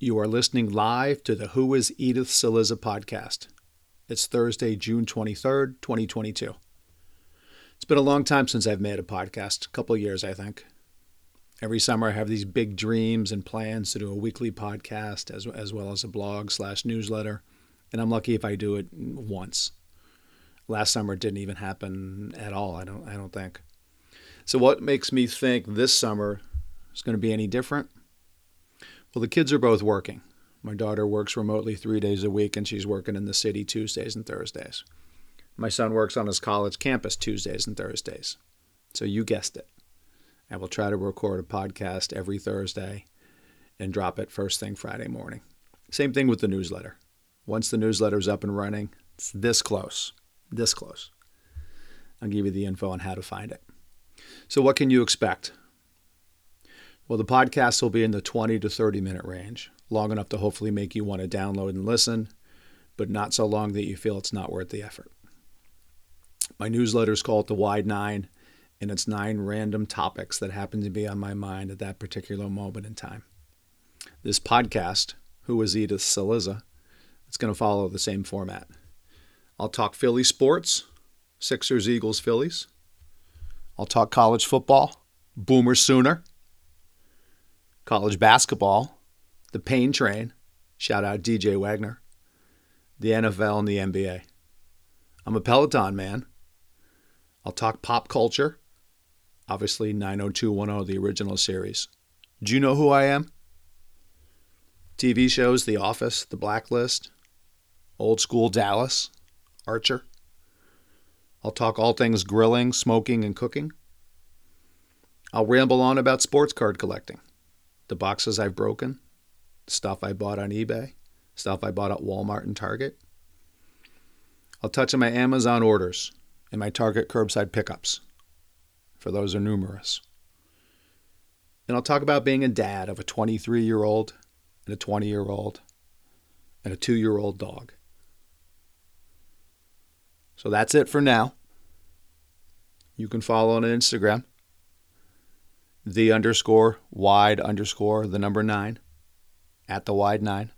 You are listening live to the Who is Edith Saliza podcast. It's Thursday, June 23rd, 2022. It's been a long time since I've made a podcast, a couple years, I think. Every summer, I have these big dreams and plans to do a weekly podcast as, as well as a blog slash newsletter, and I'm lucky if I do it once. Last summer, it didn't even happen at all. I don't. I don't think. So, what makes me think this summer is going to be any different? Well, the kids are both working. My daughter works remotely three days a week, and she's working in the city Tuesdays and Thursdays. My son works on his college campus Tuesdays and Thursdays. So you guessed it. I will try to record a podcast every Thursday and drop it first thing Friday morning. Same thing with the newsletter. Once the newsletter's up and running, it's this close. This close. I'll give you the info on how to find it. So, what can you expect? Well, the podcast will be in the 20 to 30 minute range, long enough to hopefully make you want to download and listen, but not so long that you feel it's not worth the effort. My newsletter is called The Wide Nine, and it's nine random topics that happen to be on my mind at that particular moment in time. This podcast, Who is Edith Saliza, it's going to follow the same format. I'll talk Philly sports, Sixers, Eagles, Phillies. I'll talk college football, Boomer Sooner, college basketball, the Pain Train, shout out DJ Wagner, the NFL and the NBA. I'm a Peloton man. I'll talk pop culture. Obviously, 90210, the original series. Do you know who I am? TV shows The Office, The Blacklist, Old School Dallas, Archer. I'll talk all things grilling, smoking, and cooking. I'll ramble on about sports card collecting, the boxes I've broken, stuff I bought on eBay, stuff I bought at Walmart and Target. I'll touch on my Amazon orders, and my Target curbside pickups, for those are numerous. And I'll talk about being a dad of a 23 year old and a 20 year old and a two year old dog. So that's it for now. You can follow on Instagram, the underscore wide underscore the number nine, at the wide nine.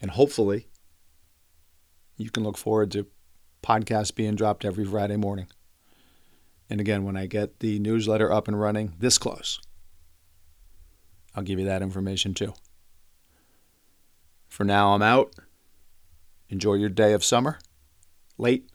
And hopefully, you can look forward to podcasts being dropped every Friday morning. And again, when I get the newsletter up and running this close, I'll give you that information too. For now, I'm out. Enjoy your day of summer. Late.